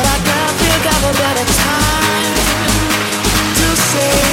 But I can't think of a better time to say.